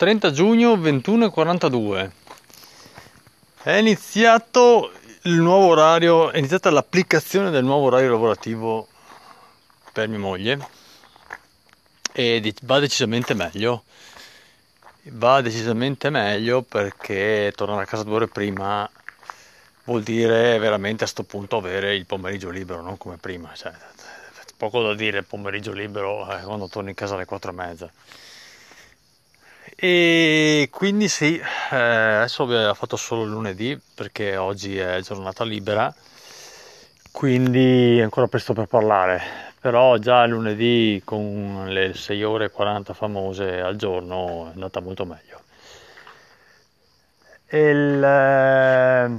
30 giugno 21.42 è iniziato il nuovo orario, è iniziata l'applicazione del nuovo orario lavorativo per mia moglie e va decisamente meglio. Va decisamente meglio perché tornare a casa due ore prima vuol dire veramente a questo punto avere il pomeriggio libero, non come prima. Cioè, poco da dire pomeriggio libero eh, quando torni in casa alle quattro e mezza e quindi sì, eh, adesso ho fatto solo lunedì perché oggi è giornata libera, quindi è ancora presto per parlare, però già lunedì con le 6 ore e 40 famose al giorno è andata molto meglio. Il, eh,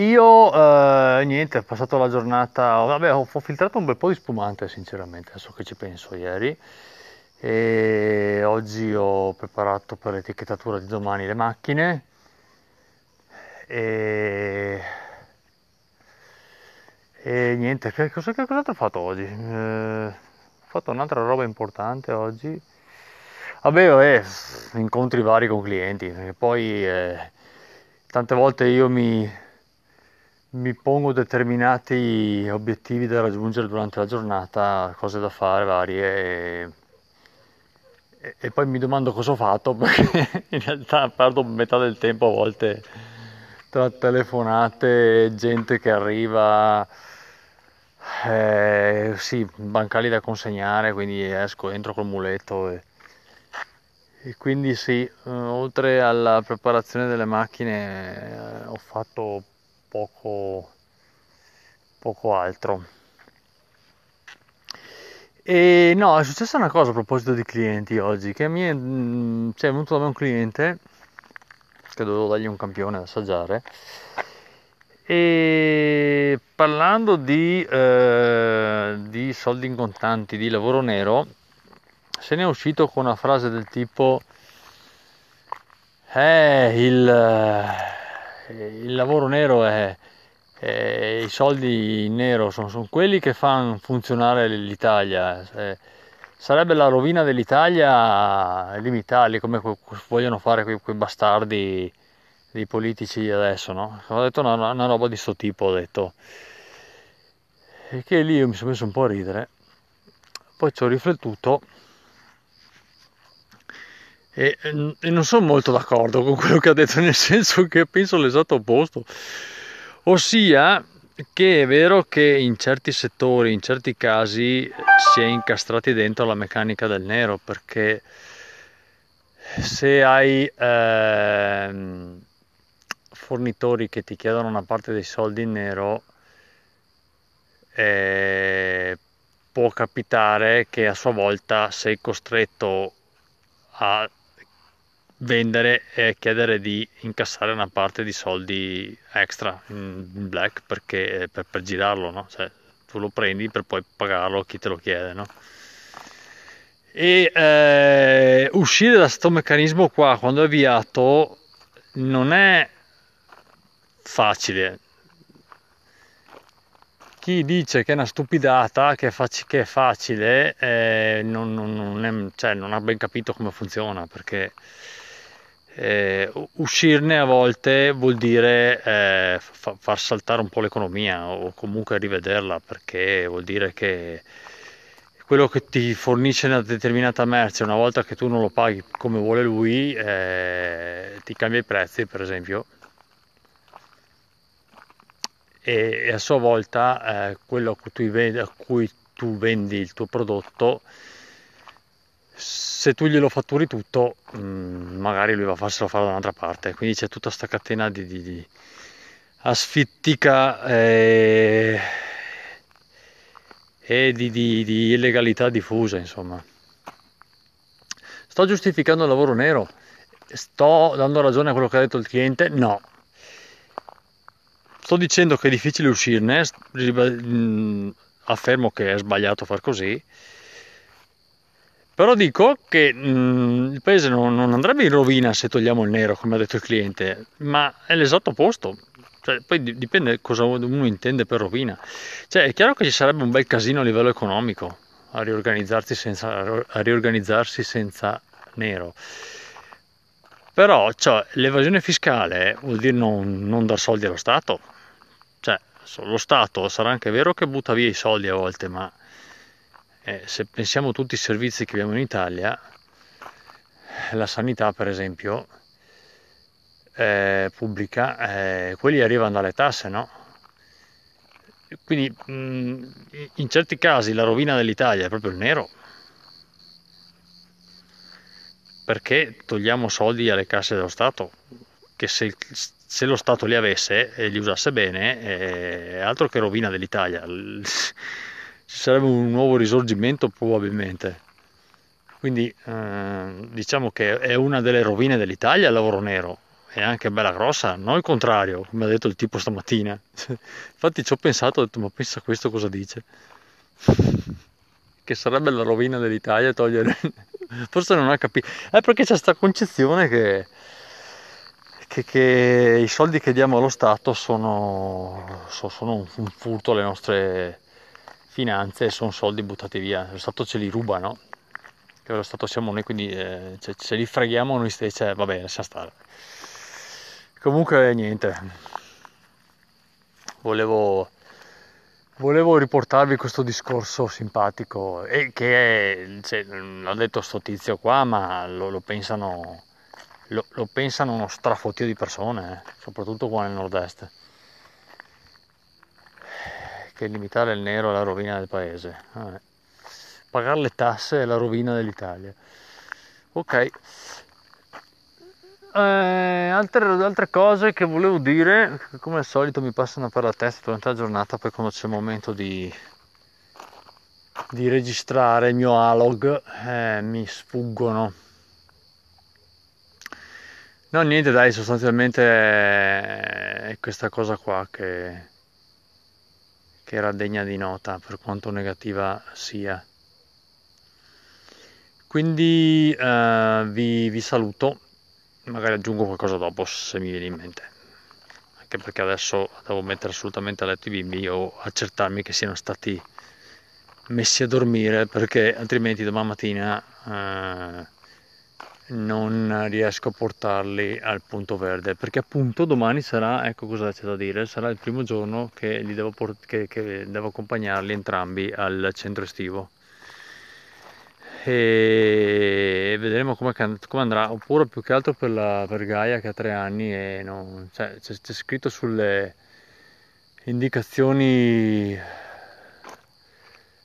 io eh, niente, ho passato la giornata, vabbè ho, ho filtrato un bel po' di spumante sinceramente, adesso che ci penso ieri e oggi ho preparato per l'etichettatura di domani le macchine e, e niente, che cosa, che cosa ho fatto oggi? Eh, ho fatto un'altra roba importante oggi. Vabbè, vabbè, incontri vari con clienti, perché poi eh, tante volte io mi, mi pongo determinati obiettivi da raggiungere durante la giornata, cose da fare varie. E, e, poi mi domando cosa ho fatto perché in realtà perdo metà del tempo a volte tra telefonate, gente che arriva, eh, sì, bancali da consegnare, quindi esco, entro col muletto e, e quindi sì, eh, oltre alla preparazione delle macchine eh, ho fatto poco, poco altro. E no, è successa una cosa a proposito di clienti oggi, che mi è, mm, cioè, è venuto da me un cliente, che dovevo dargli un campione da assaggiare, e parlando di, eh, di soldi in contanti, di lavoro nero, se ne è uscito con una frase del tipo, eh, il, eh, il lavoro nero è eh, i soldi in nero sono, sono, quelli che fanno funzionare l'Italia. Eh, sarebbe la rovina dell'Italia limitarli come vogliono fare quei, quei bastardi dei politici adesso, no? Ho detto una, una roba di questo tipo, ho detto. E che lì io mi sono messo un po' a ridere. Poi ci ho riflettuto e, e non sono molto d'accordo con quello che ha detto, nel senso che penso l'esatto opposto ossia che è vero che in certi settori, in certi casi si è incastrati dentro la meccanica del nero perché se hai eh, fornitori che ti chiedono una parte dei soldi in nero eh, può capitare che a sua volta sei costretto a vendere e chiedere di incassare una parte di soldi extra in black perché, per, per girarlo, no? Cioè, tu lo prendi per poi pagarlo a chi te lo chiede, no? E eh, uscire da questo meccanismo qua quando è avviato non è facile. Chi dice che è una stupidata, che è, fac- che è facile, eh, non, non, non, è, cioè, non ha ben capito come funziona perché eh, uscirne a volte vuol dire eh, fa, far saltare un po' l'economia o comunque rivederla perché vuol dire che quello che ti fornisce una determinata merce una volta che tu non lo paghi come vuole lui eh, ti cambia i prezzi per esempio. E, e a sua volta eh, quello a cui, vendi, a cui tu vendi il tuo prodotto se tu glielo fatturi tutto, mm, magari lui va a farselo fare da un'altra parte. Quindi c'è tutta questa catena di, di, di asfittica e, e di, di, illegalità diffusa, insomma. Sto giustificando il lavoro nero? Sto dando ragione a quello che ha detto il cliente? No. Sto dicendo che è difficile uscirne, mm, affermo che è sbagliato far così però dico che mh, mm, il paese non, non, andrebbe in rovina se togliamo il nero, come ha detto il cliente, ma è l'esatto opposto. Cioè, poi dipende cosa uno intende per rovina. Cioè, è chiaro che ci sarebbe un bel casino a livello economico a riorganizzarsi senza, a riorganizzarsi senza nero. Però cioè, l'evasione fiscale vuol dire non, non dar soldi allo Stato. Cioè, lo Stato sarà anche vero che butta via i soldi a volte, ma eh, se pensiamo a tutti i servizi che abbiamo in Italia, la sanità per esempio, eh, pubblica, eh, quelli arrivano dalle tasse, no? Quindi mh, mm, in certi casi la rovina dell'Italia è proprio il nero. Perché togliamo soldi alle casse dello Stato, che se, se lo Stato li avesse e li usasse bene, è altro che rovina dell'Italia. Ci sarebbe un nuovo risorgimento probabilmente. Quindi eh, diciamo che è una delle rovine dell'Italia il lavoro nero, è anche bella grossa, non il contrario, come ha detto il tipo stamattina. Infatti ci ho pensato, ho detto ma pensa questo cosa dice? che sarebbe la rovina dell'Italia togliere... Forse non ha capito. È perché c'è questa concezione che, che, che, i soldi che diamo allo Stato sono, sono un, un furto alle nostre finanze sono soldi buttati via. Lo Stato ce li ruba, no? Che lo Stato siamo noi, quindi eh, cioè, ce li freghiamo noi stessi, eh, vabbè, lascia stare. Comunque niente, volevo, volevo riportarvi questo discorso simpatico e che è, cioè, l'ha detto sto tizio qua, ma lo, lo pensano, lo, lo, pensano uno strafotio di persone, eh, soprattutto qua nel nord-est, che limitare il nero è la rovina del paese. Vabbè. Pagare le tasse è la rovina dell'Italia. Ok. Eh, altre, altre, cose che volevo dire, come al solito mi passano per la testa durante la giornata, poi quando c'è il momento di, di registrare il mio alog eh, mi sfuggono. No, niente, dai, sostanzialmente è questa cosa qua che, che era degna di nota, per quanto negativa sia. Quindi eh, vi, vi saluto magari aggiungo qualcosa dopo se mi viene in mente anche perché adesso devo mettere assolutamente a letto i bimbi o accertarmi che siano stati messi a dormire perché altrimenti domani mattina eh, non riesco a portarli al punto verde perché appunto domani sarà ecco cosa c'è da dire sarà il primo giorno che, devo, port- che, che devo accompagnarli entrambi al centro estivo. E vedremo come, come andrà oppure più che altro per, la, per Gaia che ha tre anni e non, cioè, c'è, c'è, scritto sulle indicazioni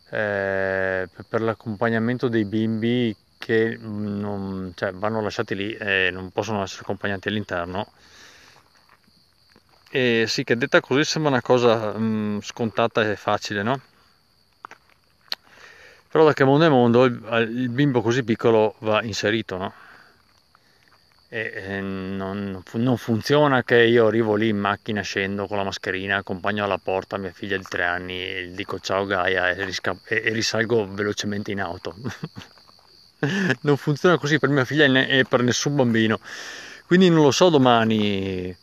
eh, per l'accompagnamento dei bimbi che non, cioè, vanno lasciati lì e non possono essere accompagnati all'interno e sì che detta così sembra una cosa mh, scontata e facile no? però da che mondo è mondo il, bimbo così piccolo va inserito no? e, non, non, funziona che io arrivo lì in macchina scendo con la mascherina accompagno alla porta mia figlia di tre anni e dico ciao Gaia e, risca- e risalgo velocemente in auto non funziona così per mia figlia e per nessun bambino. Quindi non lo so domani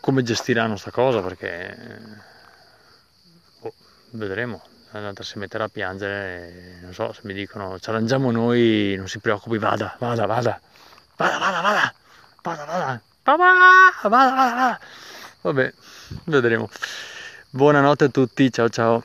come gestiranno sta cosa perché boh, vedremo. L'altra si metterà a piangere, non so, se mi dicono ci arrangiamo noi, non si preoccupi, vada, vada, vada, vada, vada, vada, vada, vada, vada, vada, vada, vabbè, vedremo. Buonanotte a tutti, ciao ciao.